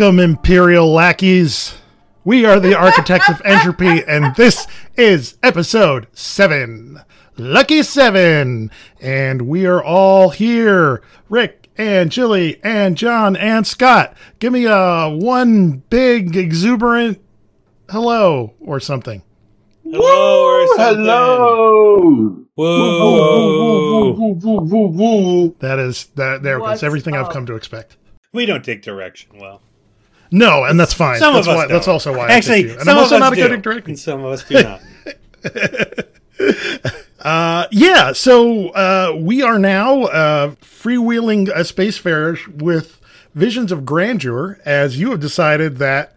Welcome, Imperial lackeys. We are the architects of entropy, and this is episode seven. Lucky seven. And we are all here. Rick and Chili and John and Scott. Give me a one big exuberant hello or something. Hello or something. Hello. Whoa. Woo, woo, woo, woo. That is that there What's that's everything I've come to expect. We don't take direction well. No, and that's fine. Some that's of us why, don't. that's also why Actually, I picked you. And some I'm also of us not a do, good director. and some of us do not. Uh, yeah, so uh, we are now uh, freewheeling a spacefarers with visions of grandeur as you have decided that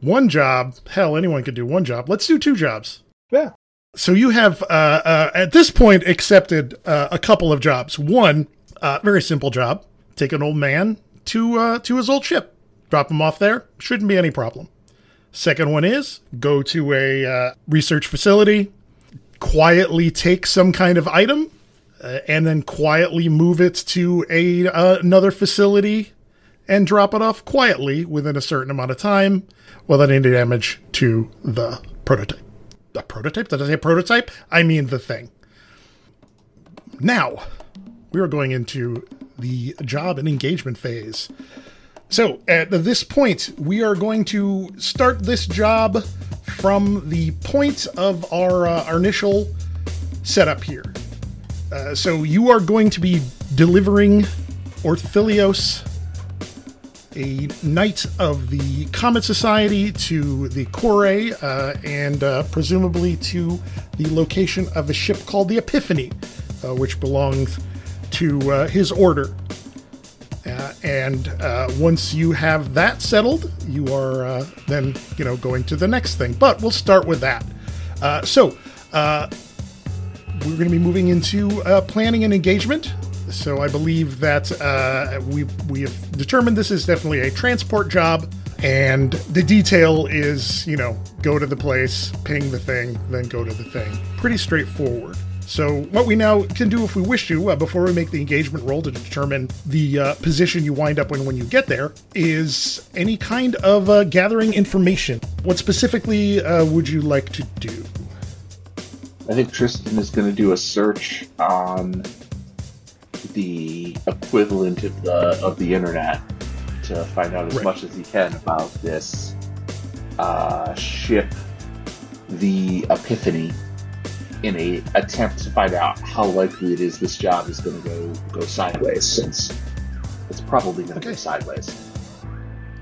one job, hell, anyone could do one job. Let's do two jobs. Yeah. So you have, uh, uh, at this point, accepted uh, a couple of jobs. One, uh, very simple job: take an old man to uh, to his old ship, drop them off there. Shouldn't be any problem. Second one is go to a uh, research facility, quietly take some kind of item, uh, and then quietly move it to a uh, another facility and drop it off quietly within a certain amount of time without any damage to the prototype. The prototype? Did I say prototype? I mean the thing. Now, we are going into the job and engagement phase. So, at this point, we are going to start this job from the point of our, uh, our initial setup here. Uh, so, you are going to be delivering Orthilios, a knight of the Comet Society, to the Core, uh, and uh, presumably to the location of a ship called the Epiphany, uh, which belongs to uh, his order. Uh, and uh, once you have that settled, you are uh, then you know going to the next thing. But we'll start with that. Uh, so uh, we're going to be moving into uh, planning and engagement. So I believe that we we have determined this is definitely a transport job, and the detail is you know go to the place, ping the thing, then go to the thing. Pretty straightforward. So what we now can do, if we wish to, uh, before we make the engagement roll to determine the uh, position you wind up in when you get there, is any kind of uh, gathering information. What specifically uh, would you like to do? I think Tristan is going to do a search on the equivalent of the of the internet to find out as Right. much as he can about this uh, ship, the Epiphany, in a attempt to find out how likely it is this job is going to go go sideways, since it's probably going to go sideways.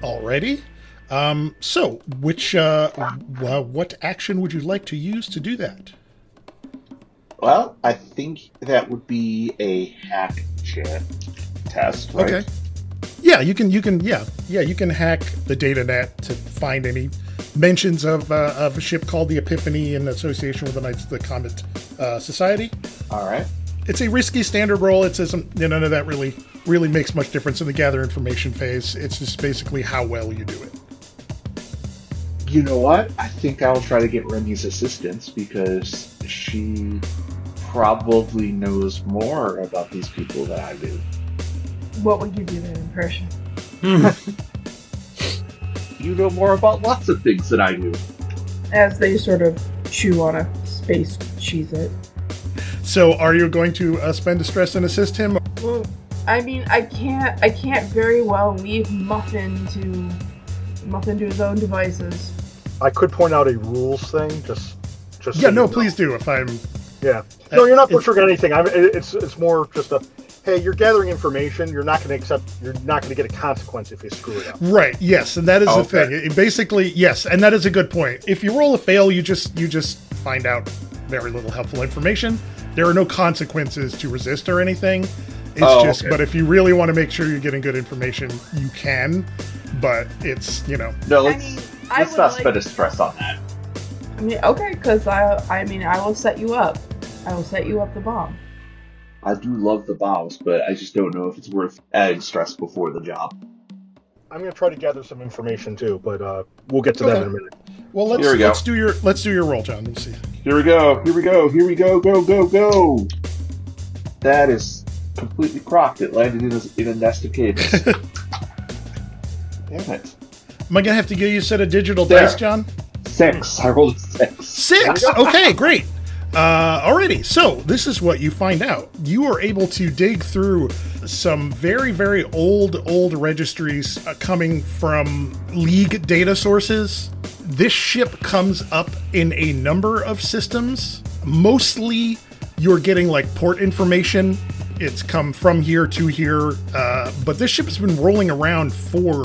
Alrighty. Um, so, which uh, what action would you like to use to do that? Well, I think that would be a hack check test, right? Okay. Yeah, you can. You can. Yeah, yeah. You can hack the data net to find any mentions of uh, of a ship called the Epiphany in association with the Knights of the Comet uh, Society. All right. It's a risky standard roll. It. You know, none of that really really makes much difference in the gather information phase. It's just basically how well you do it. You know what? I think I'll try to get Remy's assistance because she probably knows more about these people than I do. What would give you that impression? You know more about lots of things than I do. As they sort of chew on a space Cheez-It. So, are you going to uh, spend a stress and assist him? Well, I mean, I can't. I can't very well leave Muffin to Muffin to his own devices. I could point out a rules thing, just, just. Yeah, so no, you know. please do. If I'm Yeah. No, you're not It's- triggering anything. I mean, it- it's it's more just a. Hey, you're gathering information. You're not going to accept. You're not going to get a consequence if you screw it up. Right. Yes, and that is the Okay. thing. It- basically, yes, and that is a good point. If you roll a fail, you just you just find out very little helpful information. There are no consequences to resist or anything. It's Oh, just, okay. but if you really want to make sure you're getting good information, you can. But it's you know, No, let's, mean, let's would not like- spend a stress on that. I mean, okay, because I. I mean, I will set you up. I will set you up the bomb. I do love the bombs, but I just don't know if it's worth adding stress before the job. I'm going to try to gather some information too, but uh, we'll get to that in a minute. well, let's Here we go. let's do your let's do your roll, John. Let's see. Here we go. Here we go. Here we go. Go, go, go. That is completely crocked. It landed in a, in a nest of cables. Damn it. Am I gonna have to give you a set of digital There. dice, John? Six. I rolled a six. Six. Okay, great. Uh, alrighty, so this is what you find out. You are able to dig through some very, very old, old registries uh, coming from League data sources. This ship comes up in a number of systems. Mostly, you're getting like port information. It's come from here to here, uh, but this ship has been rolling around for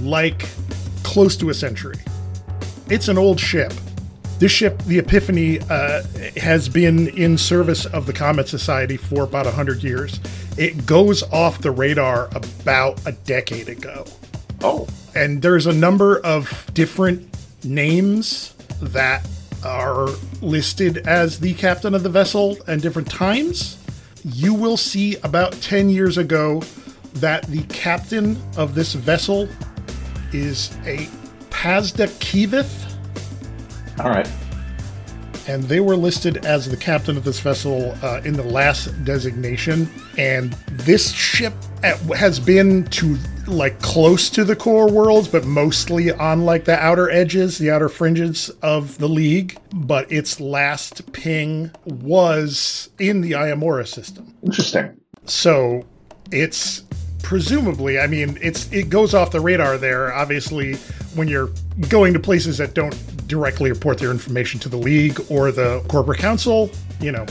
like close to a century. It's an old ship. This ship, the Epiphany, uh, has been in service of the Comet Society for about 100 years. It goes off the radar about a decade ago. Oh. And there's a number of different names that are listed as the captain of the vessel and different times. You will see about 10 years ago that the captain of this vessel is a Pazda Kivith All right. and they were listed as the captain of this vessel uh, in the last designation. And this ship has been to like close to the core worlds, but mostly on like the outer edges, the outer fringes of the league. But its last ping was in the Iamora system. Interesting. So it's presumably, I mean, it's it goes off the radar there. Obviously, when you're going to places that don't directly report their information to the league or the corporate council, you know,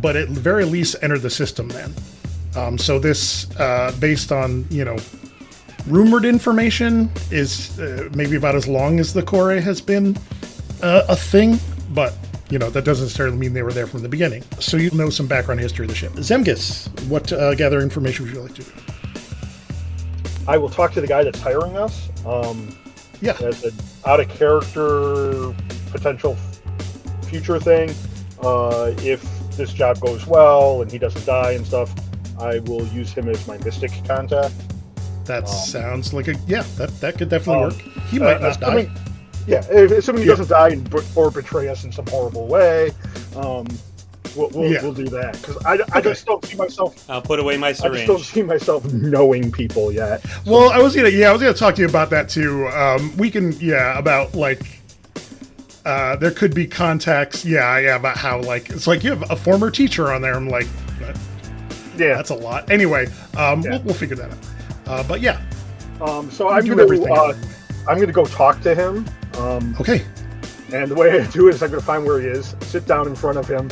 but at the very least enter the system then. Um, so this, uh, based on you know, rumored information, is uh, maybe about as long as the core has been uh, a thing, but you know that doesn't necessarily mean they were there from the beginning. So you know some background history of the ship. Zemgus, what uh, gather information would you like to do? I will talk to the guy that's hiring us. Um, Yeah, as an out of character potential future thing. Uh, if this job goes well and he doesn't die and stuff, I will use him as my mystic contact. that um, sounds like a yeah. That that could definitely Um, work. He might Uh, not die. assuming- Yeah, if- assuming he Yeah. doesn't die and, or betray us in some horrible way, um, we'll, we'll, Yeah. we'll do that. Because I, I Okay. just don't see myself. I'll put away my syringe. I just don't see myself knowing people yet. Well, I was gonna yeah, I was gonna talk to you about that too. Um, we can yeah about like uh, there could be contacts. Yeah, yeah about how like it's like you have a former teacher on there. I'm like that- Yeah. that's a lot. Anyway, um, Yeah. we'll, we'll figure that out. Uh, but yeah, Um, so I'm gonna everything. uh, I'm gonna go talk to him. Um, okay. and the way I do it is I'm gonna find where he is, sit down in front of him,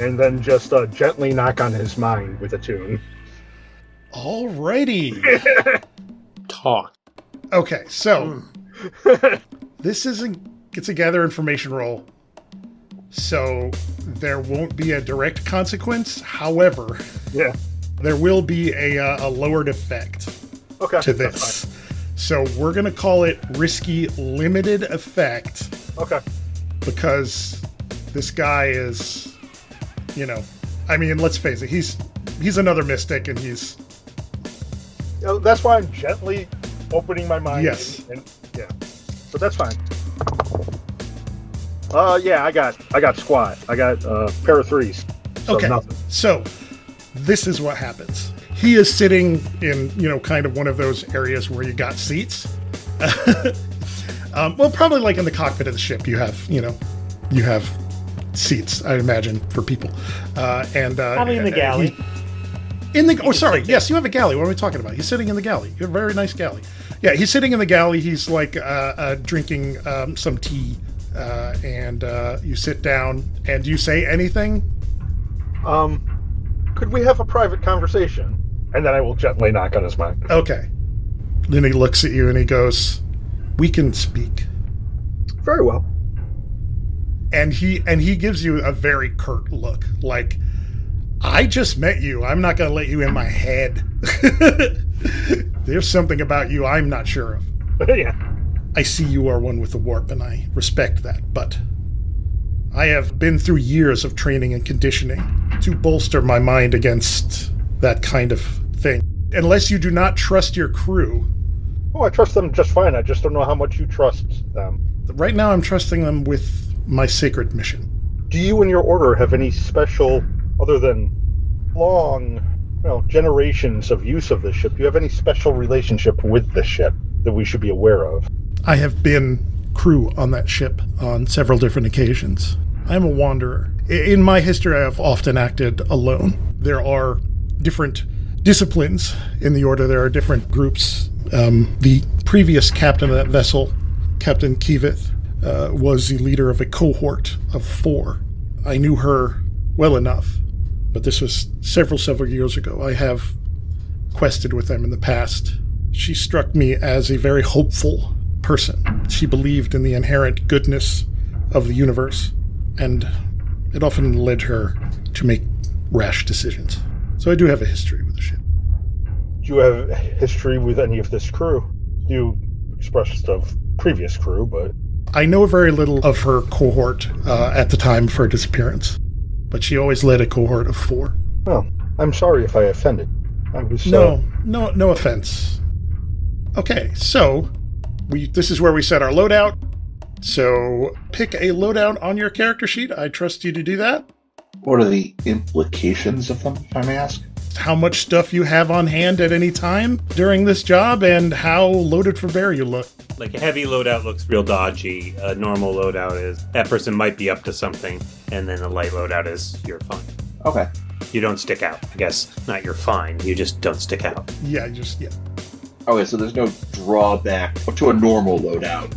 and then just uh, gently knock on his mind with a tune. Alrighty. Talk. Okay, so this isn't it's a gather information roll. So there won't be a direct consequence. However, Yeah. there will be a, uh, a lowered effect Okay. to this. So we're going to call it risky limited effect. Okay. because this guy is, you know, I mean, let's face it, he's he's another mystic and he's that's why I'm gently opening my mind. Yes. And, and- yeah. but that's fine. Uh, yeah, I got I got squat. I got uh, pair of threes. So okay. nothing. So this is what happens. He is sitting in, you know, kind of one of those areas where you got seats. um, well, probably like in the cockpit of the ship, you have, you know, you have seats. I imagine for people, uh, and uh, Probably in the galley. he- in the oh, sorry, yes, you have a galley. What are we talking about? He's sitting in the galley. You have a very nice galley. Yeah, he's sitting in the galley. He's like uh, uh, drinking um, some tea, uh, and uh, you sit down. And do you say anything? Um, could we have a private conversation? And then I will gently knock on his mind. Okay. Then he looks at you and he goes, "We can speak." Very well. And he and he gives you a very curt look, like, "I just met you. I'm not going to let you in my head. There's something about you I'm not sure of. yeah. I see you are one with the warp, and I respect that. But I have been through years of training and conditioning to bolster my mind against that kind of thing. Unless you do not trust your crew." Oh, I trust them just fine. I just don't know how much you trust them. Right now, I'm trusting them with my sacred mission. Do you and your order have any special, other than long, you know, generations of use of this ship? Do you have any special relationship with the ship? that we should be aware of? I have been crew on that ship on several different occasions. I'm a wanderer. In my history, I have often acted alone. There are different disciplines in the Order, there are different groups. Um, the previous captain of that vessel, Captain Kivith, uh, was the leader of a cohort of four. I knew her well enough, but this was several, several years ago. I have quested with them in the past. She struck me as a very hopeful person. She believed in the inherent goodness of the universe, and it often led her to make rash decisions. So I do have a history with the ship. Do you have history with any of this crew? You expressed of previous crew, but I know very little of her cohort uh, at the time of her disappearance, but she always led a cohort of four. well, I'm sorry if I offended. I was uh, No, no, no offense. Okay, so we this is where we set our loadout. So pick a loadout on your character sheet. I trust you to do that. What are the implications of them, if I may ask? How much stuff you have on hand at any time during this job, and how loaded for bear you look. Like a heavy loadout looks real dodgy. A normal loadout is that person might be up to something, and then a light loadout is you're fine. Okay. You don't stick out. I guess not you're fine. You just don't stick out. Yeah, just yeah. Okay, so there's no drawback to a normal loadout,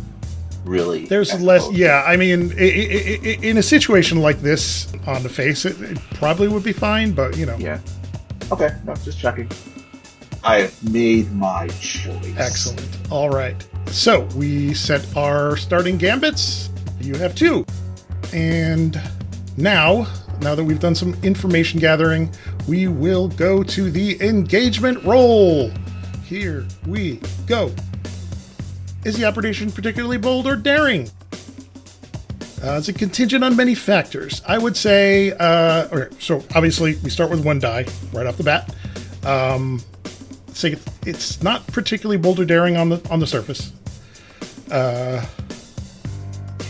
really. There's less. opposed- Yeah, I mean, i- i- i- in a situation like this, on the face, it, it probably would be fine. But you know, Yeah. Okay, no, just checking. I have made my choice. Excellent. All right. So we set our starting gambits. You have two. And now, now that we've done some information gathering, we will go to the engagement roll. Here we go. Is the operation particularly bold or daring? Uh, it's a contingent on many factors. I would say, uh, okay, so obviously we start with one die right off the bat. Um, say it's not particularly bold or daring on the on the surface. Uh,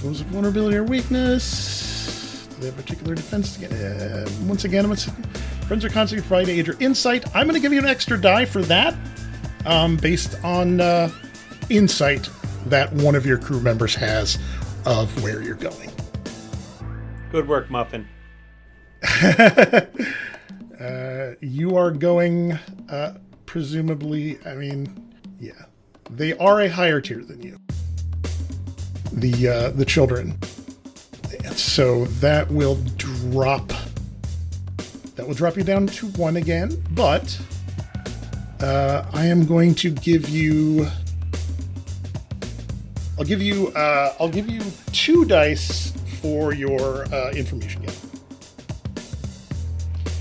was it vulnerability or weakness? Do they have particular defense? Uh, once again, friends are constantly provide aid or insight. I'm going to give you an extra die for that, um, based on uh, insight that one of your crew members has of where you're going. Good work, Muffin. uh, you are going, uh, presumably. I mean, yeah, they are a higher tier than you. The uh, the children. And so that will drop. That will drop you down to one again, but uh, I am going to give you. I'll give you. Uh, I'll give you two dice for your uh, information game.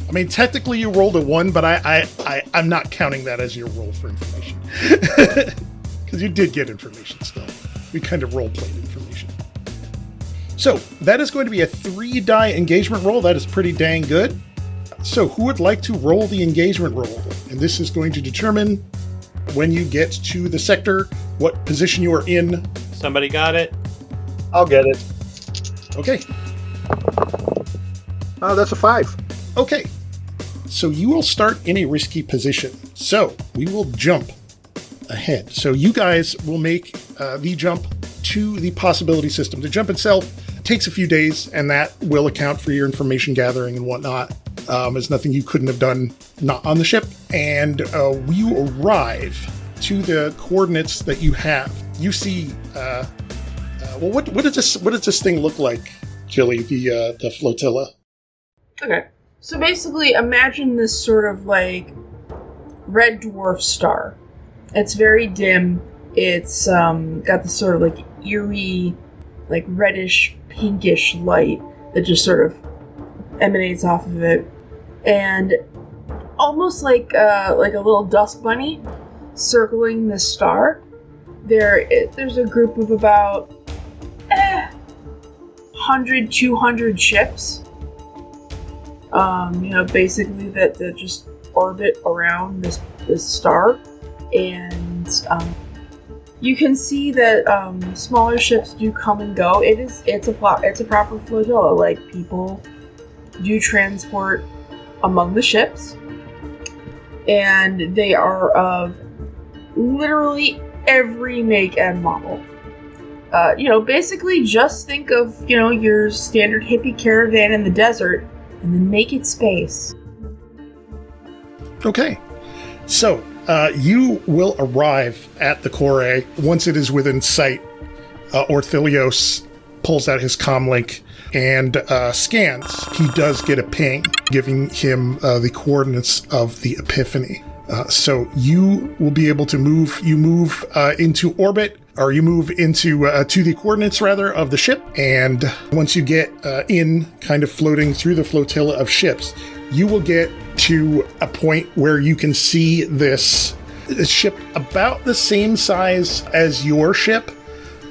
I mean, technically you rolled a one, but I, I, I I'm not counting that as your roll for information because you did get information still. We kind of role played information. So that is going to be a three die engagement roll. That is pretty dang good. So who would like to roll the engagement roll? And this is going to determine when you get to the sector, what position you are in. Somebody got it? I'll get it. Okay, Uh, that's a five. Okay. So you will start in a risky position. So we will jump ahead. So you guys will make uh, the jump to the possibility system. The jump itself takes a few days, and that will account for your information gathering and whatnot. Um, it's nothing you couldn't have done not on the ship. And uh, you arrive to the coordinates that you have. You see. Uh, uh, well, what what does this what does this thing look like, Jilly? The uh, the flotilla. Okay. So basically, imagine this sort of like red dwarf star. It's very dim. It's um, got this sort of like eerie, like reddish pinkish light that just sort of emanates off of it, and almost like uh, like a little dust bunny circling the star. There, it, there's a group of about eh, 100, 200 ships. Um, you know, basically that, that just orbit around this this star, and um, you can see that um, smaller ships do come and go. It is it's a plo- it's a proper flotilla. Like people do transport among the ships, and they are of literally every make and model. Uh, you know, basically just think of, you know, your standard hippie caravan in the desert and then make it space. Okay. So, uh, you will arrive at the Core once it is within sight. Uh, pulls out his comlink and uh, scans. He does get a ping, giving him uh, the coordinates of the Epiphany. Uh, so you will be able to move. You move uh, into orbit, or you move into uh, to the coordinates rather of the ship. And once you get in, kind of floating through the flotilla of ships, you will get to a point where you can see this, this ship about the same size as your ship.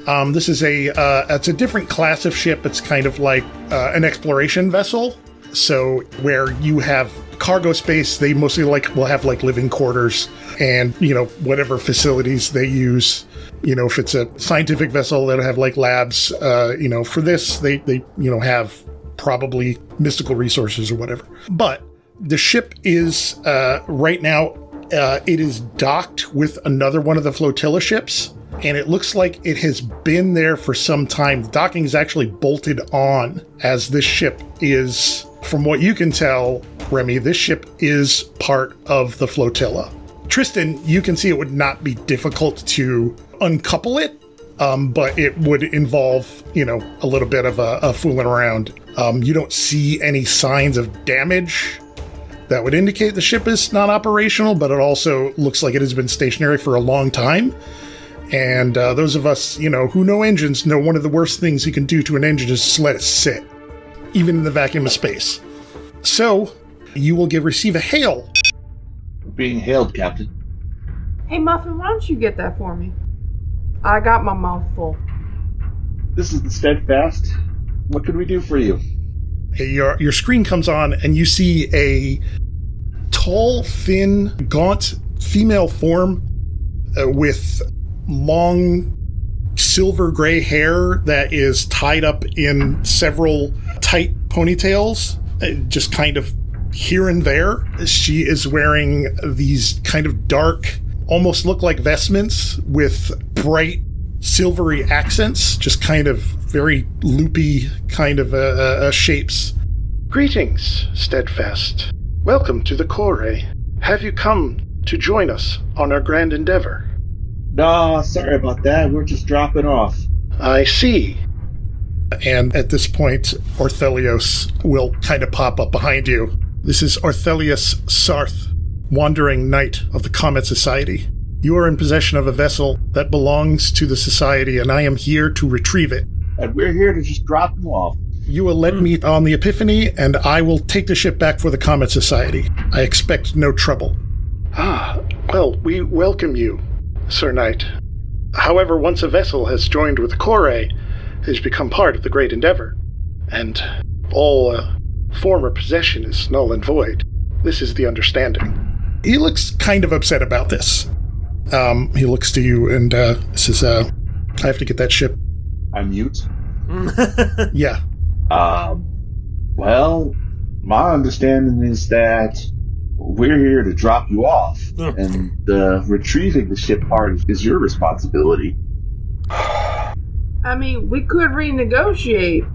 Um, this is a uh, it's a different class of ship. It's kind of like uh, an exploration vessel. So where you have cargo space, they mostly like will have like living quarters and you know whatever facilities they use. You know, if it's a scientific vessel, they'll have like labs. Uh, you know, for this, they they you know have probably mystical resources or whatever. But the ship is uh, right now. Uh, it is docked with another one of the flotilla ships and it looks like it has been there for some time. The docking is actually bolted on as this ship is, from what you can tell, Remy, this ship is part of the flotilla. Tristan, you can see it would not be difficult to uncouple it, um, but it would involve, you know, a little bit of a, a fooling around. Um, you don't see any signs of damage that would indicate the ship is not operational, but it also looks like it has been stationary for a long time. And uh, those of us, you know, who know engines know one of the worst things you can do to an engine is just let it sit, even in the vacuum of space. So, you will get receive a hail. Being hailed, Captain. Hey, Muffin, why don't you get that for me? I got my mouth full. This is the Steadfast. What can we do for you? Your your screen comes on, and you see a tall, thin, gaunt female form uh, with long silver gray hair that is tied up in several tight ponytails, uh, just kind of here and there. She is wearing these kind of dark, almost look like vestments with bright silvery accents, just kind of very loopy kind of uh, uh, shapes. Greetings, Steadfast. Welcome to the Core. Have you come to join us on our grand endeavor? No, sorry about that. We're just dropping off. I see. And at this point, Orthelios will kind of pop up behind you. This is Orthelius Sarth, wandering knight of the Comet Society. You are in possession of a vessel that belongs to the Society, and I am here to retrieve it. And we're here to just drop them off. You will let me on the Epiphany, and I will take the ship back for the Comet Society. I expect no trouble. Ah, well, we welcome you, Sir Knight. However, once a vessel has joined with the Core, it has become part of the Great Endeavor, and all uh, former possession is null and void. This is the understanding. He looks kind of upset about this. Um, he looks to you and uh, says, uh, I have to get that ship. I mute. Yeah. Um, well, my understanding is that we're here to drop you off, Oh. and the retrieving the ship part is your responsibility. I mean, we could renegotiate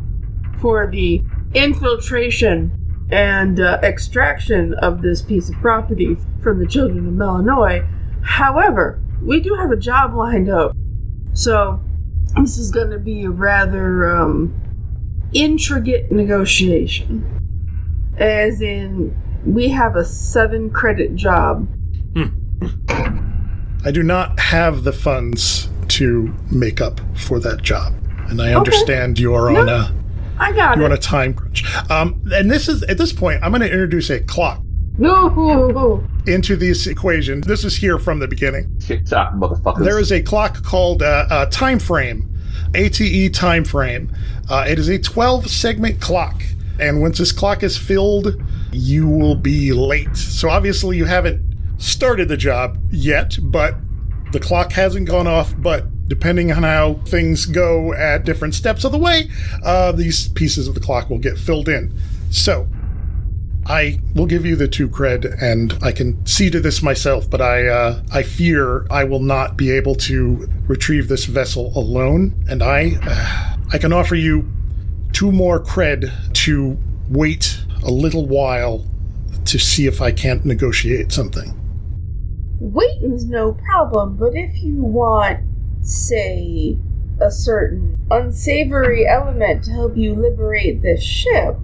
for the infiltration and uh, extraction of this piece of property from the children of Melanoy. However, we do have a job lined up. So, this is going to be a rather um, intricate negotiation. As in, we have a seven credit job. I do not have the funds to make up for that job. And I understand you're on No. a I got you're on a time crunch. Um, and this is at this point, I'm going to introduce a clock No. into this equation. This is here from the beginning. TikTok, motherfuckers. There is a clock called uh, uh, Time Frame, ATE Time Frame. Uh, it is a 12 segment clock, and once this clock is filled, you will be late. So obviously, you haven't started the job yet, but the clock hasn't gone off. But depending on how things go at different steps of the way, uh, these pieces of the clock will get filled in. So I will give you the two cred, and I can see to this myself. But I, uh, I fear I will not be able to retrieve this vessel alone, and I, uh, I can offer you two more cred to wait a little while to see if I can't negotiate something. Waiting's no problem, but if you want, say, a certain unsavory element to help you liberate this ship,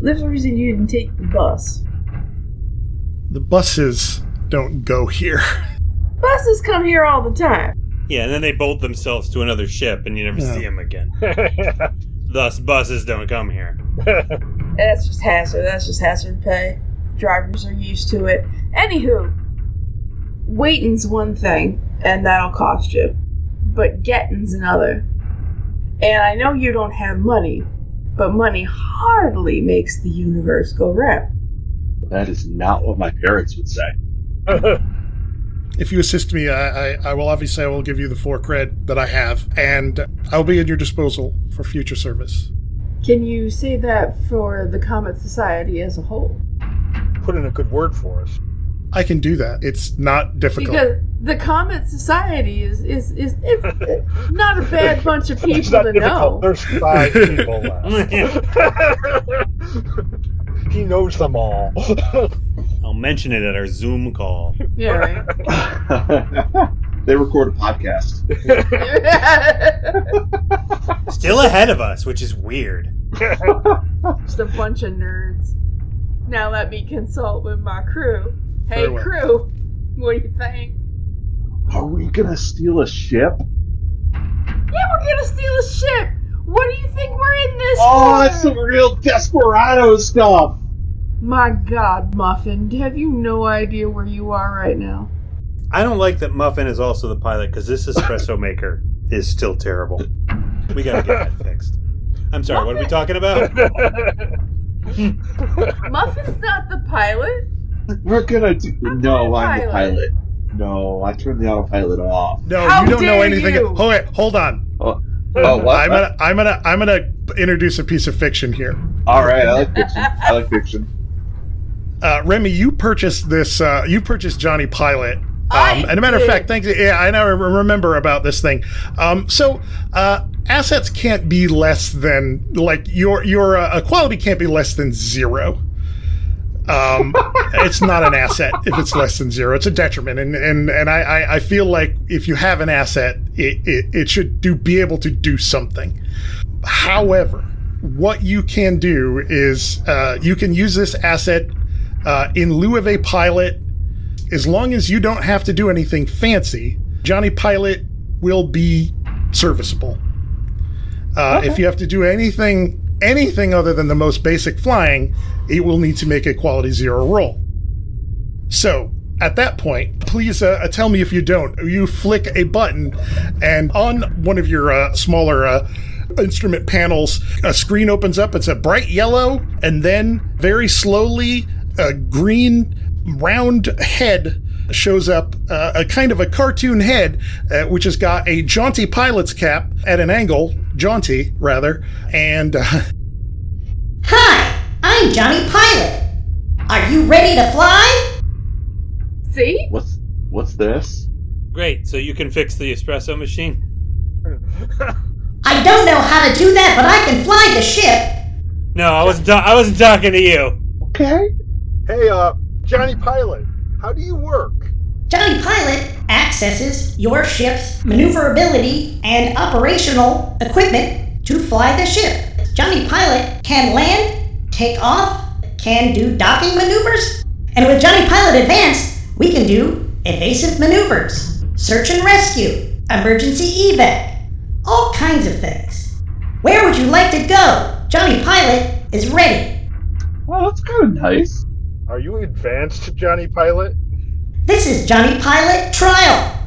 there's a reason you didn't take the bus. The buses don't go here. Buses come here all the time. Yeah, and then they bolt themselves to another ship, and you never Yeah. see them again. Thus, buses don't come here. That's just hazard. That's just hazard pay. Drivers are used to it. Anywho, waiting's one thing, and that'll cost you. But getting's another. And I know you don't have money, but money hardly makes the universe go round. That is not what my parents would say. If you assist me, I, I, I will obviously I will give you the four cred that I have, and I will be at your disposal for future service. Can you say that for the Comet Society as a whole? Put in a good word for us. I can do that. It's not difficult. Because the Comet Society is is is it's, it's not a bad bunch of It's people not to difficult. know. There's five people left. he knows them all. I'll mention it at our Zoom call. Yeah, right. they record a podcast. Still ahead of us, which is weird. Just a bunch of nerds. Now let me consult with my crew. Hey, Very well. crew, what do you think? Are we gonna steal a ship? Yeah, we're gonna steal a ship. What do you think we're in this Oh, for? that's some real desperado stuff. My God, Muffin, have you no idea where you are right now? I don't like that Muffin is also the pilot because this espresso maker is still terrible. We gotta get that fixed. I'm sorry, what are we talking about? Muffin's not the pilot. We're gonna do. I'm No, the I'm the pilot. pilot. No, I turned the autopilot off. no, How you don't know anything. you! Oh, wait, hold on. Oh, oh what? I'm gonna, I'm gonna, I'm gonna introduce a piece of fiction here. All right, I like fiction. I like fiction. Uh, Remy, you purchased this. Uh, you purchased Johnny Pilot. Um, I and a matter of did. fact, thanks. Yeah, I now remember about this thing. Um, so uh, assets can't be less than like your your uh, quality can't be less than zero. Um, it's not an asset if it's less than zero. It's a detriment, and and and I I, I feel like if you have an asset, it, it it should do be able to do something. However, what you can do is uh, you can use this asset uh, in lieu of a pilot as long as you don't have to do anything fancy, Johnny Pilot will be serviceable. Uh, If you have to do anything anything other than the most basic flying, it will need to make a quality zero roll. So at that point, please uh, tell me if you don't. You flick a button, and on one of your uh, smaller uh, instrument panels, a screen opens up. It's a bright yellow, and then very slowly, a green round head shows up, uh, a kind of a cartoon head, uh, which has got a jaunty pilot's cap at an angle, jaunty rather, and uh, Hi, I'm Johnny Pilot. Are you ready to fly? See? What's what's this? Great, so you can fix the espresso machine? I don't know how to do that, but I can fly the ship. No, I wasn't. Ta- I wasn't talking to you. Okay. hey, uh, Johnny Pilot, how do you work? Johnny Pilot accesses your ship's maneuverability and operational equipment to fly the ship. Johnny Pilot can land, take off, can do docking maneuvers, and with Johnny Pilot Advanced, we can do evasive maneuvers, search and rescue, emergency evac, all kinds of things. Where would you like to go? Johnny Pilot is ready. Well, that's kind of nice. Are you advanced, Johnny Pilot? This is Johnny Pilot Trial.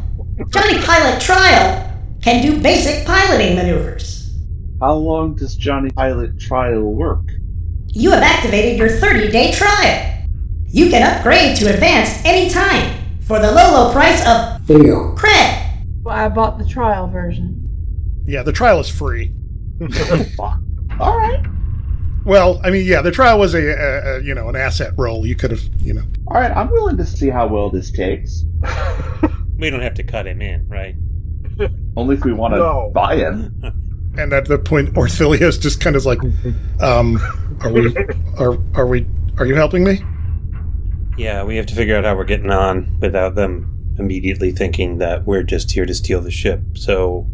Johnny Pilot Trial can do basic piloting maneuvers. How long does Johnny Pilot trial work? You have activated your 30 day trial. You can upgrade to advanced anytime for the low, low price of 4 cred. Well, I bought the trial version. yeah, the trial is free. Fuck. All right. Well, I mean, yeah, the trial was a, a, a you know an asset roll. You could have you know. All right, I'm willing to see how well this takes. We don't have to cut him in, right? Only if we want to No. buy him. And at the point, Orthilius just kind of like, um, are we are are we are you helping me? Yeah, we have to figure out how we're getting on without them immediately thinking that we're just here to steal the ship. So,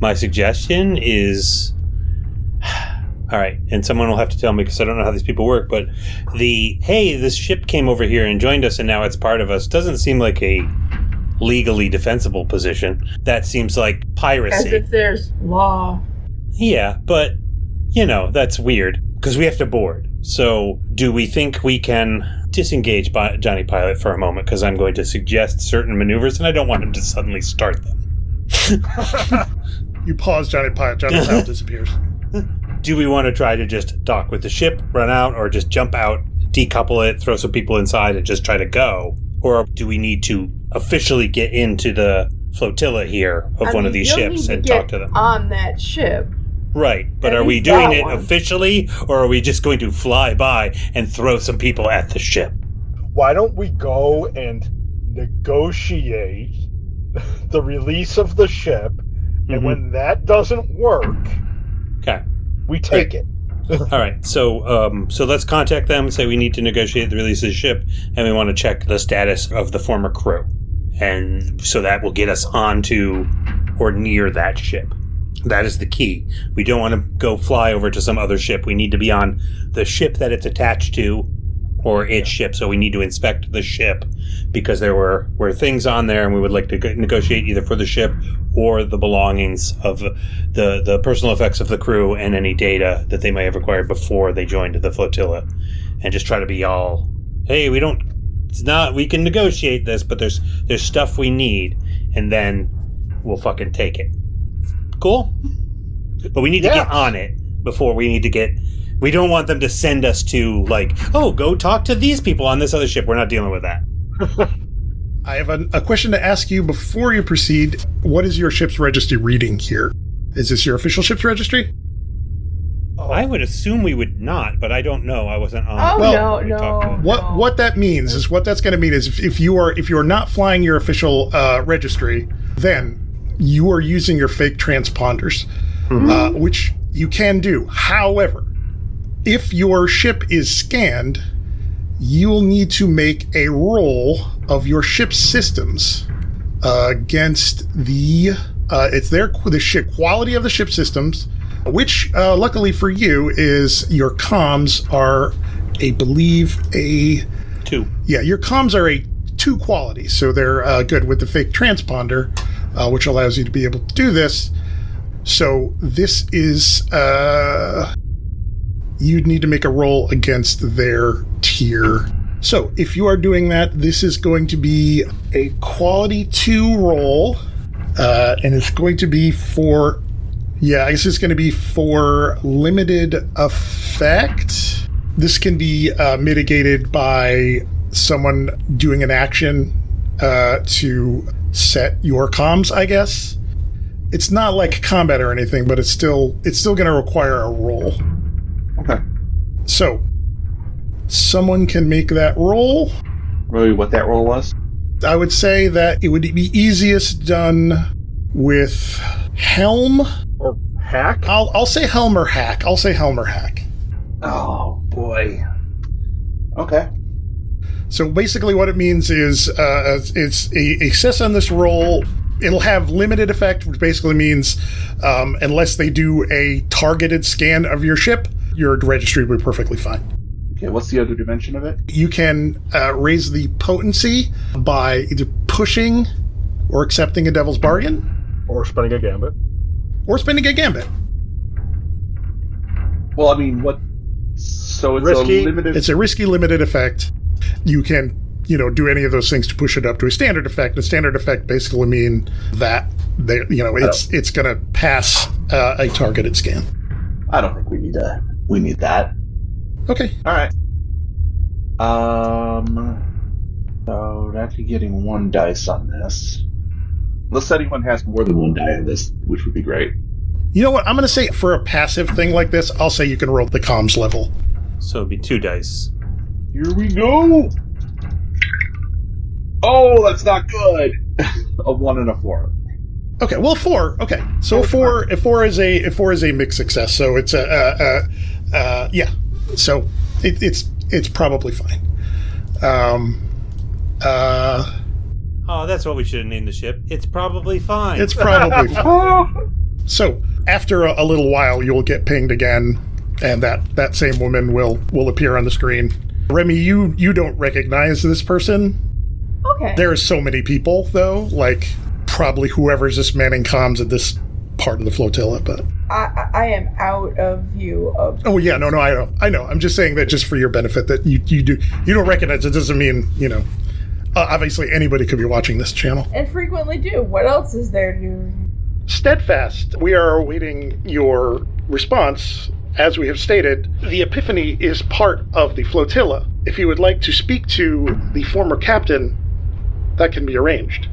my suggestion is. All right, and someone will have to tell me because I don't know how these people work, but the hey, this ship came over here and joined us and now it's part of us doesn't seem like a legally defensible position. That seems like piracy. As piracy. if there's law. Yeah, but you know, that's weird because we have to board. So, do we think we can disengage Bi- Johnny Pilot for a moment because I'm going to suggest certain maneuvers and I don't want him to suddenly start them. You pause, Johnny Pilot. Johnny Pilot disappears. Do we want to try to just dock with the ship, run out, or just jump out, decouple it, throw some people inside, and just try to go? Or do we need to officially get into the flotilla here of I one mean, of these ships and get talk to them? on that ship. Right, but At are we doing it one. officially, or are we just going to fly by and throw some people at the ship? Why don't we go and negotiate the release of the ship, and Mhm. when that doesn't work, Okay. We take it. All right. So, um, so let's contact them. Say we need to negotiate the release of the ship, and we want to check the status of the former crew, and so that will get us onto or near that ship. That is the key. We don't want to go fly over to some other ship. We need to be on the ship that it's attached to, or its ship. So we need to inspect the ship because there were were things on there, and we would like to go- negotiate either for the ship or the belongings of the the personal effects of the crew and any data that they may have acquired before they joined the flotilla, and just try to be all, hey, we don't. It's not. We can negotiate this, but there's there's stuff we need, and then we'll fucking take it. Cool. But we need to get on it before we need to get. We don't want them to send us to like, oh, go talk to these people on this other ship. We're not dealing with that. I have a, a question to ask you before you proceed. What is your ship's registry reading here? Is this your official ship's registry? I would assume we would not, but I don't know. I wasn't on. Oh Well- no, we talked to no. What no. what that means is what that's going to mean is if, if you are if you are not flying your official uh, registry, then you are using your fake transponders, uh, which you can do. However, if your ship is scanned, you will need to make a roll of your ship's systems uh, against the uh, it's their the ship quality of the ship systems, which uh, luckily for you is your comms are a believe a Two. yeah your comms are a two quality, so they're uh, good with the fake transponder, uh, which allows you to be able to do this. So this is uh, you'd need to make a roll against their tier. So if you are doing that, this is going to be a quality two roll, uh, and it's going to be for yeah, I guess it's going to be for limited effect. This can be uh, mitigated by someone doing an action uh, to set your comms. I guess it's not like combat or anything, but it's still it's still going to require a roll. Okay. So someone can make that roll. Really, what that roll was? I would say that it would be easiest done with Helm. Or hack? I'll I'll say Helm or Hack. I'll say Helm or Hack. Oh boy. Okay. So basically, what it means is uh, it's a, a success on this roll. It'll have limited effect, which basically means um, unless they do a targeted scan of your ship, your registry will be perfectly fine. Okay. What's the other dimension of it? You can uh, raise the potency by either pushing or accepting a devil's bargain Or spending a gambit? or spending a gambit. Well, I mean, what? So it's Risky. a limited. It's a risky limited effect. You can, you know, do any of those things to push it up to a standard effect. The standard effect basically mean that they, you know, it's it's going to pass uh, a targeted scan. I don't think we need to. We need that. Okay. All right. Um. So after getting one dice on this, unless anyone has more than one die on this, which would be great. You know what? I'm going to say for a passive thing like this, I'll say you can roll the comms level. So it'd be two dice. Here we go. Oh, that's not good. a one and a four. Okay, well, four. Okay, so four. If four is a if four is a mixed success, so it's a uh, uh, uh, yeah. So it, it's it's probably fine. Um, uh, Oh, that's what we should have named the ship. It's probably fine. it's probably fine. So after a, a little while, you'll get pinged again, and that that same woman will will appear on the screen. Remy, you you don't recognize this person. Okay. There are so many people, though. Like probably whoever's just manning comms at this part of the flotilla, but. I, I I am out of view of. Oh yeah, no, no, I know, I know. I'm just saying that just for your benefit that you you do you don't recognize it doesn't mean you know. Uh, obviously, anybody could be watching this channel. And frequently do. What else is there to. Steadfast, we are awaiting your response. As we have stated, the Epiphany is part of the flotilla. If you would like to speak to the former captain, that can be arranged.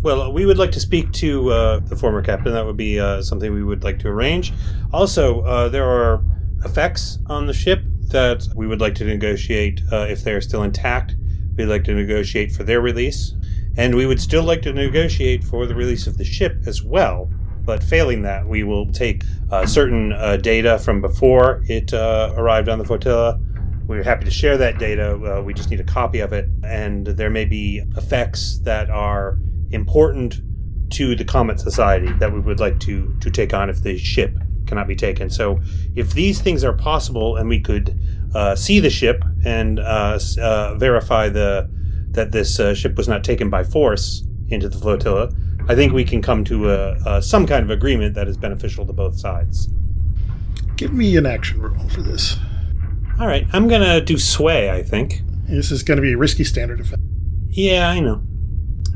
Well, we would like to speak to uh, the former captain. That would be uh, something we would like to arrange. Also, uh, there are effects on the ship that we would like to negotiate uh, if they are still intact. We'd like to negotiate for their release. And we would still like to negotiate for the release of the ship as well. But failing that, we will take uh, certain uh, data from before it arrived on the flotilla. We're happy to share that data. Uh, we just need a copy of it. And there may be effects that are important to the Comet Society that we would like to, to take on if the ship cannot be taken. So, if these things are possible and we could uh, see the ship and uh, uh, verify the that this uh, ship was not taken by force into the flotilla, I think we can come to a, a, some kind of agreement that is beneficial to both sides. Give me an action roll for this. All right, I'm gonna do sway. I think. This is going to be a risky standard effect. Yeah, I know.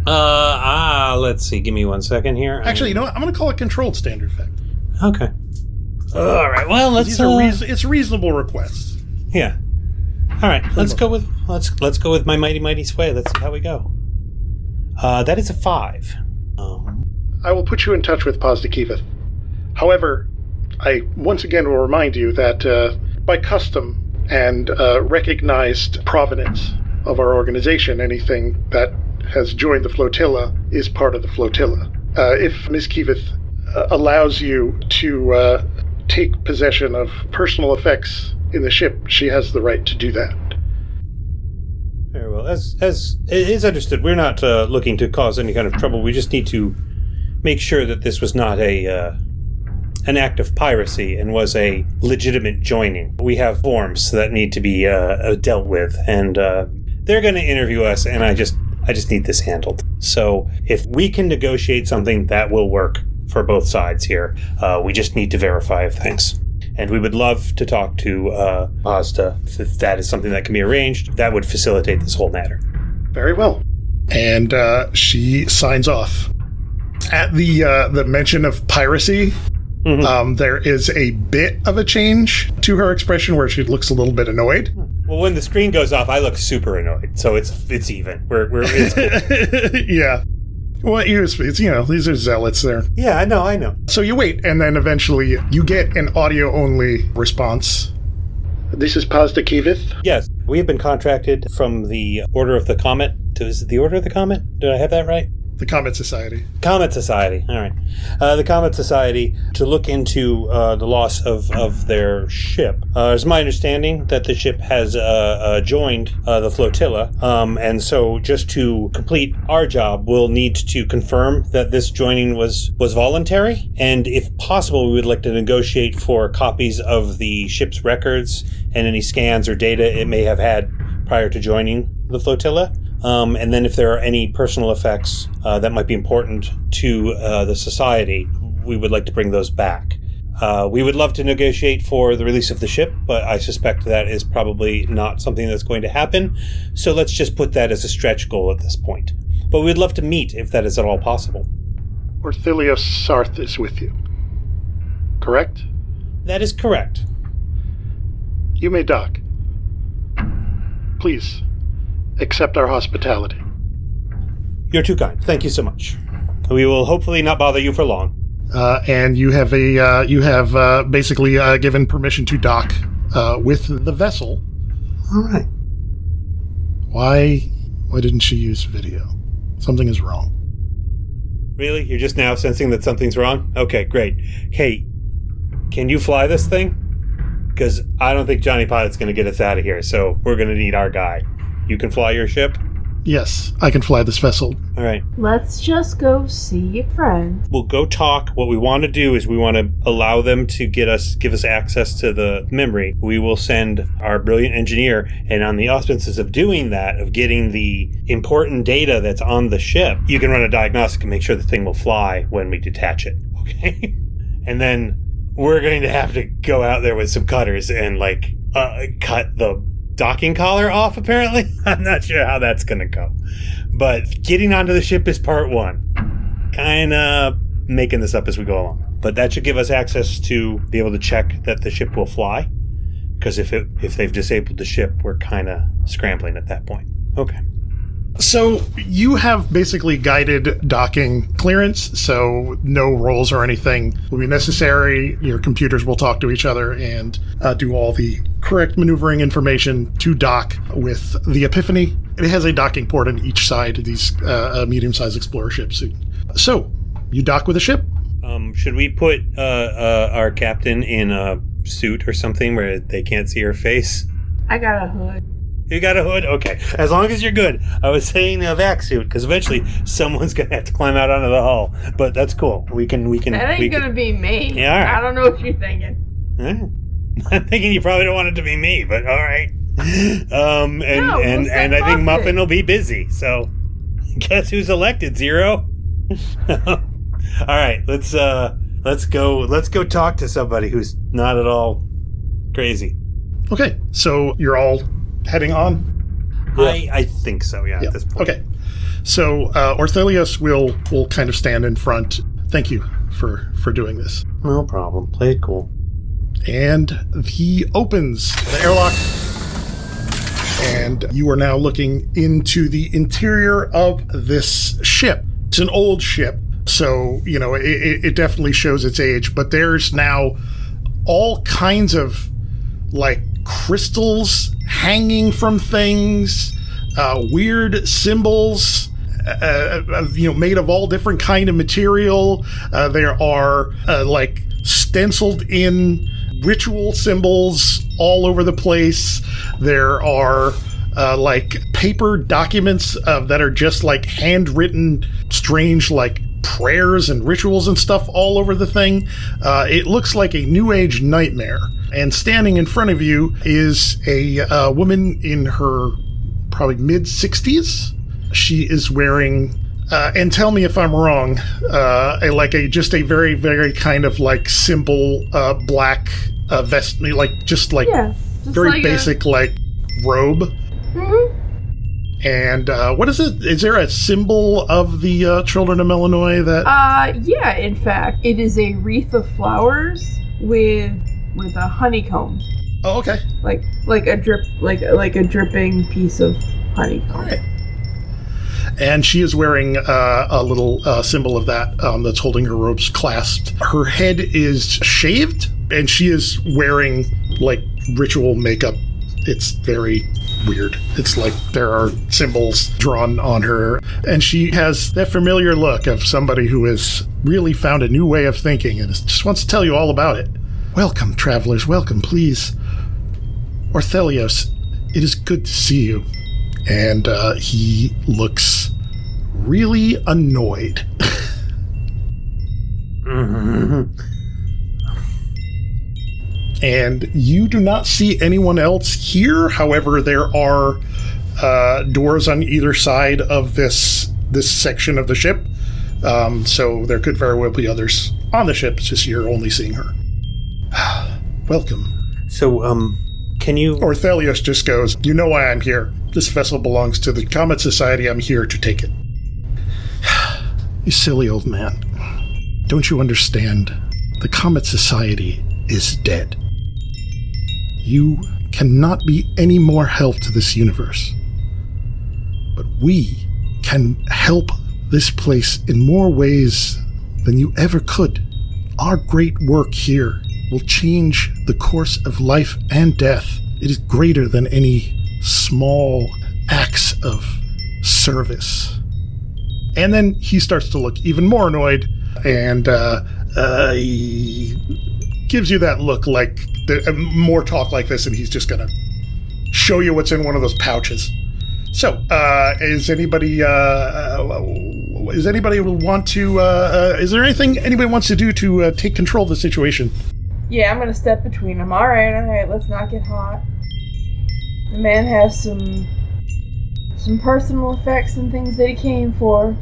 Uh, ah, let's see. Give me one second here. Actually, you know what? I'm going to call it controlled standard effect. okay. All right. Well, let's. These are uh, reas- it's reasonable requests. Yeah. All right. Let's go with let's let's go with my mighty mighty sway. Let's see how we go. Uh, that is a five. Um, I will put you in touch with Pazda Kivith. However, I once again will remind you that uh, by custom and uh, recognized provenance of our organization, anything that has joined the flotilla is part of the flotilla. Uh, if Ms. Kivith uh, allows you to uh, take possession of personal effects in the ship, she has the right to do that. very well. As as it is understood, we're not uh, looking to cause any kind of trouble. We just need to make sure that this was not a uh, an act of piracy and was a legitimate joining. We have forms that need to be uh, dealt with, and they're going to interview us. And I just I just need this handled. So if we can negotiate something that will work for both sides here, uh, we just need to verify of things. And we would love to talk to uh, Mazda if that is something that can be arranged. That would facilitate this whole matter. Very well. And uh, she signs off. At the uh, the mention of piracy, Mhm. um, there is a bit of a change to her expression where she looks a little bit annoyed. Well, when the screen goes off, I look super annoyed. So it's it's even. We're we're it's, yeah. Well, you- it's, it's, you know, these are zealots there. yeah. I know. I know. So you wait, and then eventually you get an audio only response. This is Pazda Kivith. Yes, we have been contracted from the Order of the Comet. To, is it the Order of the Comet? Did I have that right? The Comet Society. Comet Society. All right. Uh, the Comet Society to look into uh, the loss of, of their ship. Uh, it's my understanding that the ship has uh, uh, joined uh, the flotilla. Um, and so, just to complete our job, we'll need to confirm that this joining was, was voluntary. And if possible, we would like to negotiate for copies of the ship's records and any scans or data it may have had prior to joining the flotilla. Um, and then, if there are any personal effects uh, that might be important to uh, the society, we would like to bring those back. Uh, we would love to negotiate for the release of the ship, but I suspect that is probably not something that's going to happen. So let's just put that as a stretch goal at this point. But we'd love to meet if that is at all possible. Orthilios Sarth is with you. Correct? That is correct. You may dock. Please, accept our hospitality. You're too kind. Thank you so much. We will hopefully not bother you for long. uh, and you have a uh, you have uh, basically uh, given permission to dock uh, with the vessel. All right. Why why didn't she use video? Something is wrong. Really? You're just now sensing that something's wrong? Okay, great. Hey, can you fly this thing? Because I don't think Johnny Pilot's going to get us out of here, so we're going to need our guy. You can fly your ship? Yes, I can fly this vessel. All right. Let's just go see a friend. We'll go talk. What we want to do is we want to allow them to get us give us access to the memory. We will send our brilliant engineer and on the auspices of doing that, of getting the important data that's on the ship, you can run a diagnostic and make sure the thing will fly when we detach it. Okay? and then we're going to have to go out there with some cutters and like uh, cut the docking collar off apparently? I'm not sure how that's gonna go. But getting onto the ship is part one. Kind of making this up as we go along. But that should give us access to be able to check that the ship will fly. Because if if they've disabled the ship we're kind of scrambling at that point. Okay So you have basically guided docking clearance, so no rolls or anything will be necessary. Your computers will talk to each other and uh, do all the correct maneuvering information to dock with the Epiphany. It has a docking port on each side of these uh, uh, medium-sized explorer ships. So you dock with a ship. um, should we put uh, uh, our captain in a suit or something where they can't see her face I got a hood. You got a hood? Okay. As long as you're good. I was saying a vac suit because eventually someone's gonna have to climb out onto the hull. But that's cool. We can. We can. That ain't we gonna can, be me. Yeah, all right. I don't know what you're thinking. I'm thinking you probably don't want it to be me, but all right. Um, and No, we'll and send and I think Muffin. Muffin will be busy. So, guess who's elected? Zero. all right. Let's uh let's go. Let's go talk to somebody who's not at all crazy. Okay, so you're all heading on. I I think so. Yeah. At this point. Okay. So uh, Orthelius will will kind of stand in front. Thank you for for doing this. No problem. Play it cool. And he opens the airlock, and you are now looking into the interior of this ship. It's an old ship, so you know it, it it definitely shows its age. But there's now all kinds of like crystals hanging from things, uh, weird symbols. Uh, uh, you know, made of all different kind of material. Uh, there are uh, like stenciled in ritual symbols all over the place. There are uh, like paper documents uh, that are just like handwritten, strange like prayers and rituals and stuff all over the thing. Uh, it looks like a new age nightmare. And standing in front of you is a uh, woman in her probably mid 60s. She is wearing uh, and tell me if I'm wrong. Uh, a, like a just a very very kind of like simple uh, black uh, vest, like just like Yeah. just very like a- basic like robe. Mhm. And uh, what is it? Is there a symbol of the uh, children of Illinois that? Uh, yeah. In fact, it is a wreath of flowers with with a honeycomb, oh, okay. like like a drip, like like a dripping piece of honeycomb. All right. And she is wearing uh, a little uh, symbol of that um, that's holding her robes clasped. Her head is shaved, and she is wearing like ritual makeup. It's very weird. It's like there are symbols drawn on her, and she has that familiar look of somebody who has really found a new way of thinking and just wants to tell you all about it. Welcome, travelers. Welcome, please. Orthelios, it is good to see you and uh, he looks really annoyed. and you do not see anyone else here. However, there are uh, doors on either side of this this section of the ship, um, so there could very well be others on the ship. It's just you're only seeing her. Welcome. So, um, can you? Orthelius just goes, You know why I'm here. This vessel belongs to the Comet Society. I'm here to take it. you silly old man. Don't you understand? The Comet Society is dead. You cannot be any more help to this universe. But we can help this place in more ways than you ever could. Our great work here will change the course of life and death. It is greater than any small acts of service. And then he starts to look even more annoyed and uh, uh, he gives you that look like the, uh, more talk like this, and he's just gonna show you what's in one of those pouches. So, uh, is anybody uh, uh, is anybody want to? Is there anything anybody wants to do to take control of the situation? Yeah, I'm gonna step between them. All right, all right. Let's not get hot. The man has some some personal effects and things that he came for.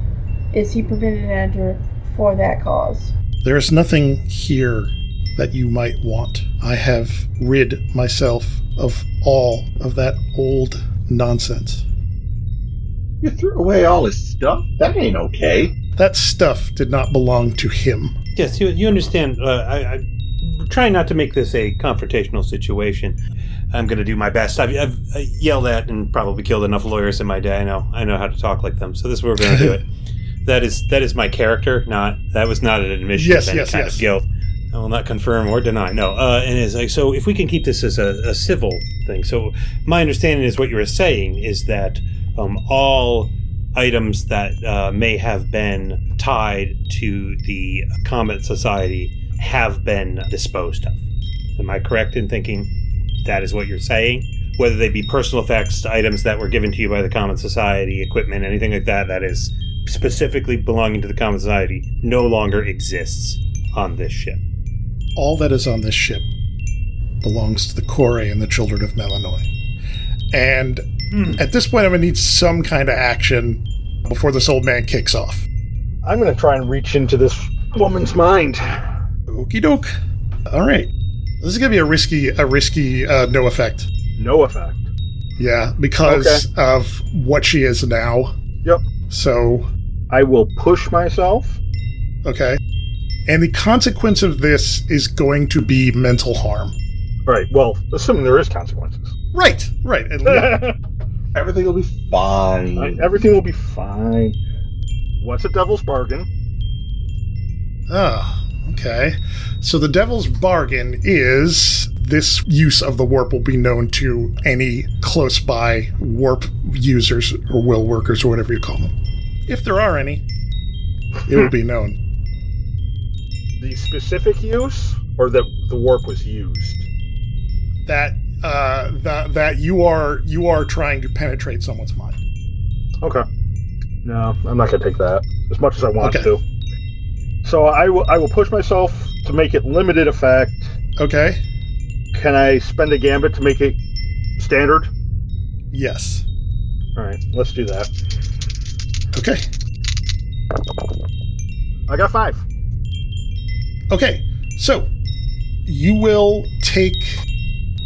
Is he permitted to enter for that cause? There is nothing here that you might want. I have rid myself of all of that old nonsense. You threw away all his stuff? That ain't okay. That stuff did not belong to him. Yes, you, you understand. Uh, I, I'm trying not to make this a confrontational situation. I'm going to do my best. I've, I've yelled at and probably killed enough lawyers in my day. I know. I know how to talk like them. So this is where we're going to do it. That is that is my character. Not that was not an admission Yes, of any yes, kind yes. of guilt. I will not confirm or deny. No, uh, and it's like so. If we can keep this as a, a civil thing, so my understanding is what you were saying is that um, all items that uh, may have been tied to the Comet Society have been disposed of. Am I correct in thinking that is what you're saying? Whether they be personal effects, items that were given to you by the Comet Society, equipment, anything like that, that is specifically belonging to the Comet Society, no longer exists on this ship. All that is on this ship belongs to the Core and the children of Melanoy. And hmm. at this point, I'm going to need some kind of action before this old man kicks off. I'm going to try and reach into this woman's mind. Okie doke. All right. This is going to be a risky, a risky uh, no effect. No effect. Yeah, because of what she is now. Yep. So, I will push myself. okay. And the consequence of this is going to be mental harm. Right. Well, assuming there is consequences. Right, right. And, yeah. Everything will be fine. Everything will be fine. What's a devil's bargain? Oh, okay. So the devil's bargain is this use of the warp will be known to any close by warp users or will workers or whatever you call them. If there are any, it will be known. The specific use, or that the warp was used? That uh, that that you are you are trying to penetrate someone's mind. Okay. No, I'm not going to take that as much as I want Okay. to. So I will. I will push myself to make it limited effect. Okay. Can I spend a gambit to make it standard? Yes. All right, let's do that. Okay. I got five. Okay. So you will take.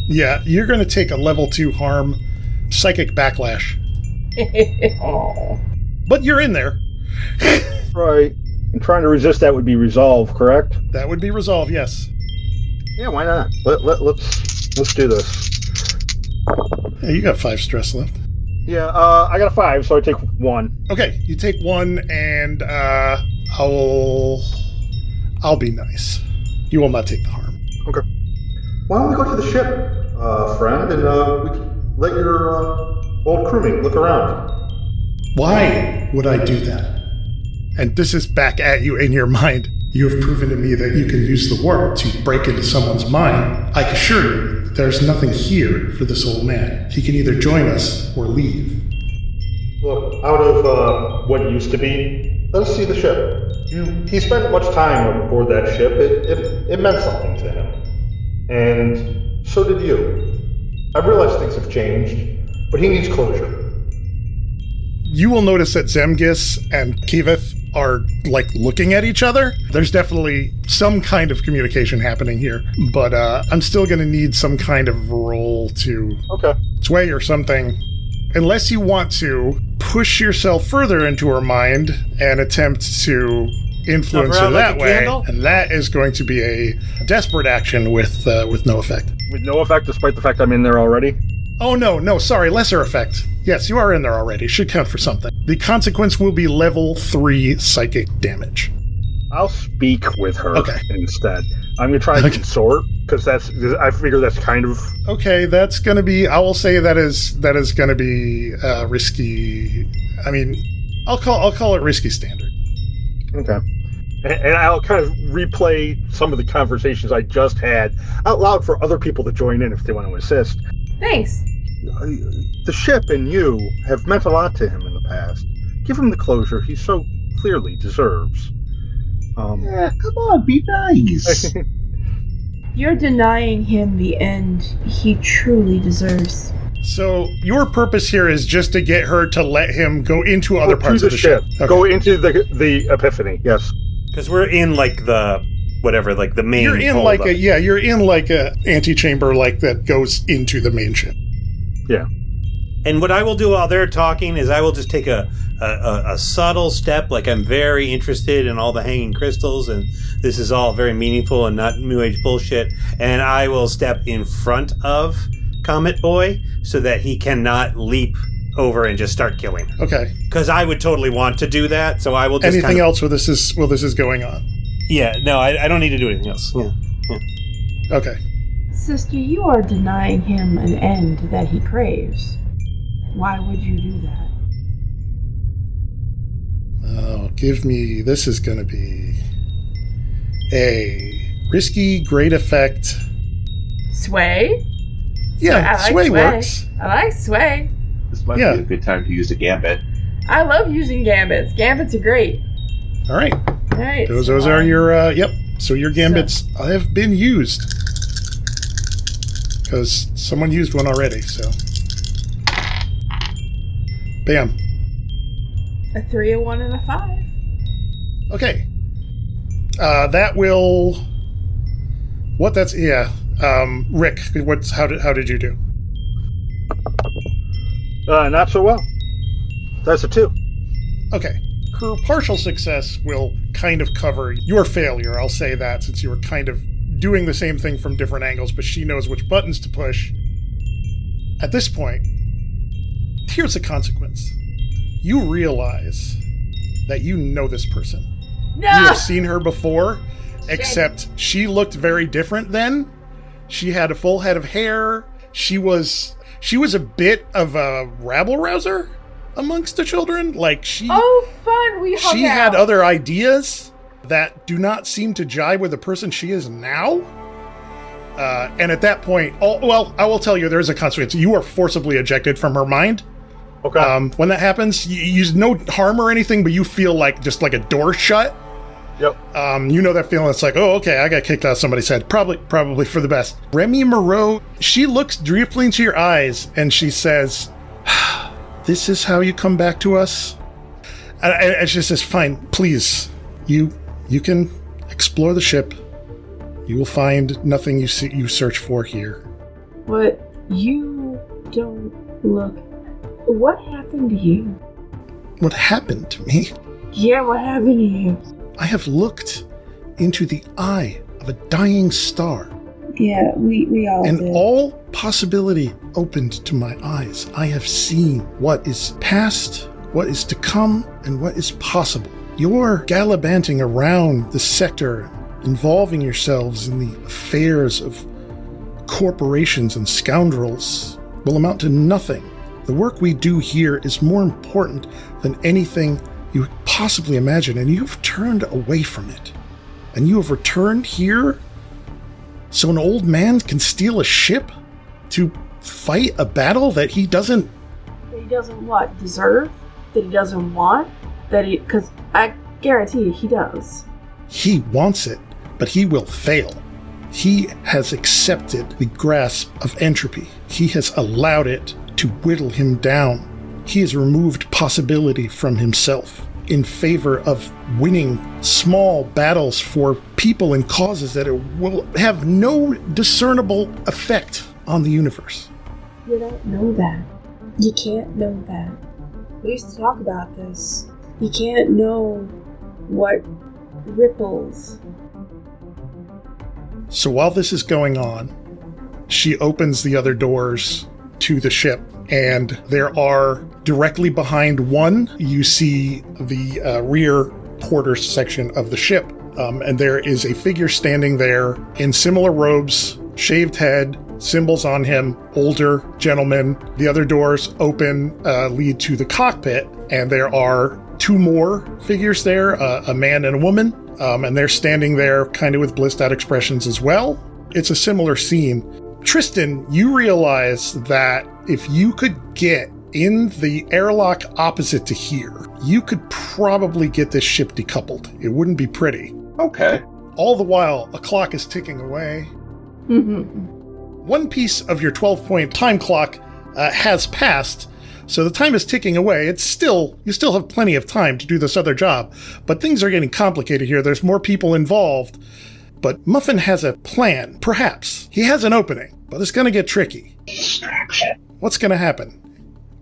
Yeah, you're going to take a level two harm, psychic backlash, oh. but you're in there. Right. And trying to resist that would be resolve, correct? That would be resolve, Yes. Yeah, why not? Let, let, let's let's do this. Yeah, you got five stress left. Yeah, uh, I got a five, so I take one. Okay, you take one, and uh, I'll I'll be nice. You will not take the harm. Okay. Why don't we go to the ship, uh, friend, and uh, we can let your uh, old crewmate look around? Why would I do that? And this is back at you in your mind. You have proven to me that you can use the warp to break into someone's mind. I assure you, there's nothing here for this old man. He can either join us or leave. Look, out of uh, what used to be, let us see the ship. You, he spent much time aboard that ship. It, it, it meant something to him. And so did you. I realize things have changed, but he needs closure. You will notice that Zemgis and Kivith are like looking at each other. There's definitely some kind of communication happening here, but uh, I'm still going to need some kind of roll to Okay. sway or something. Unless you want to push yourself further into her mind and attempt to influence her that like way, candle? and that is going to be a desperate action with uh, with no effect. With no effect, despite the fact I'm in there already. Oh no, no, sorry, lesser effect. Yes, you are in there already. Should count for something. The consequence will be level three psychic damage. I'll speak with her Okay. instead. I'm gonna try and Okay. consort because that's I figure that's kind of Okay, that's going to be. I will say that is that is going to be uh, risky. I mean, I'll call I'll call it risky standard. okay. And, and I'll kind of replay some of the conversations I just had out loud for other people to join in if they want to assist. Thanks. The ship and you have meant a lot to him in the past. Give him the closure he so clearly deserves. Um, Yeah, come on, be nice. You're denying him the end he truly deserves. So your purpose here is just to get her to let him go into other go parts to of the ship. Okay. Go into the the epiphany. Yes. Because we're in like the whatever, like the main. You're in like up. a yeah, you're in like a antechamber like that goes into the main ship. Yeah. And what I will do while they're talking is I will just take a, a, a, a subtle step, like I'm very interested in all the hanging crystals, and this is all very meaningful and not New Age bullshit. And I will step in front of Comet Boy so that he cannot leap over and just start killing. Okay. Because I would totally want to do that, so I will just Anything kind of, else where this is while this is going on? Yeah, no, I, I don't need to do anything else. Yeah. Okay. Sister, you are denying him an end that he craves. Why would you do that? Oh, give me. This is going to be a risky, great effect. Sway? Yeah, I like sway, sway. works. I like sway. this might Yeah. be a good time to use a gambit. I love using gambits. Gambits are great. All right, Alright. those those are um, your. Uh, yep. So your gambits have been used because someone used one already. So, bam. a three, a one, and a five. Okay. Uh, that will. What that's yeah. Um, Rick, what's how did how did you do? Uh, not so well. That's a two. Okay. Her partial success will kind of cover your failure. I'll say that since you were kind of doing the same thing from different angles, but she knows which buttons to push. At this point, here's the consequence. You realize that you know this person. No! You have seen her before, except she looked very different then. She had a full head of hair. She was she was a bit of a rabble rouser amongst the children. Like she Oh, fun! We hung she out. had other ideas that do not seem to jive with the person she is now. Uh, and at that point, oh, well, I will tell you, there is a consequence. You are forcibly ejected from her mind. Okay. Um, when that happens, you, you no harm or anything, but you feel like just like a door shut. yep. Um, you know that feeling. It's like, oh, okay, I got kicked out of somebody's head. Probably, probably for the best. Remy Moreau, she looks directly into your eyes and she says, "This is how you come back to us." And, and she says, "Fine, please, you you can explore the ship. You will find nothing you see you search for here." But you don't look. What happened to you? What happened to me? Yeah, what happened to you? I have looked into the eye of a dying star. Yeah, we, we all and did. all possibility opened to my eyes. I have seen what is past, what is to come, and what is possible. You're gallivanting around the sector, involving yourselves in the affairs of corporations and scoundrels, will amount to nothing. The work we do here is more important than anything you could possibly imagine, and you've turned away from it. And you have returned here so an old man can steal a ship to fight a battle that he doesn't. that he doesn't what deserve? That he doesn't want? That he because I guarantee you he does. He wants it, but he will fail. He has accepted the grasp of entropy. He has allowed it to whittle him down. He has removed possibility from himself in favor of winning small battles for people and causes that it will have no discernible effect on the universe. You don't know that. You can't know that. We used to talk about this. You can't know what ripples. So while this is going on, she opens the other doors to the ship, and there are directly behind one, you see the uh, rear quarters section of the ship. um, and there is a figure standing there in similar robes, shaved head, symbols on him, older gentleman. The other doors open, uh, lead to the cockpit, and there are two more figures there uh, a man and a woman, um, and they're standing there kind of with blissed out expressions as well. It's a similar scene. Tristan, you realize that if you could get in the airlock opposite to here, you could probably get this ship decoupled. It wouldn't be pretty. Okay. All the while, a clock is ticking away. One piece of your 12 point time clock uh, has passed, so the time is ticking away. It's still, you still have plenty of time to do this other job, but things are getting complicated here. There's more people involved. But Muffin has a plan, perhaps. He has an opening, but it's going to get tricky. Distraction. What's going to happen?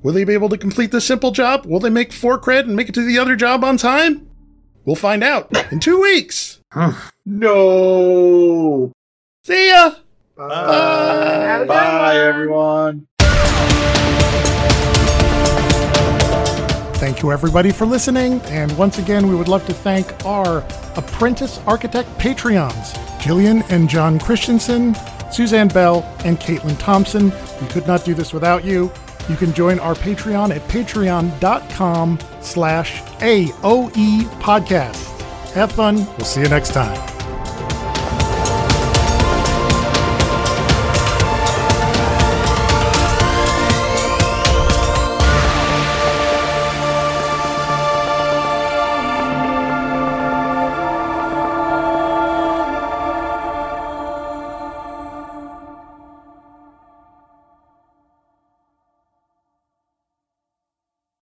Will they be able to complete this simple job? Will they make four cred and make it to the other job on time? We'll find out in two weeks. No. See ya! Have a good Bye, everyone. Thank you, everybody, for listening. And once again, we would love to thank our apprentice architect Patreons Jillian and John Christensen, Suzanne Bell, and Caitlin Thompson. We could not do this without you. You can join our Patreon at patreon.com slash AOE podcast. Have fun. We'll see you next time.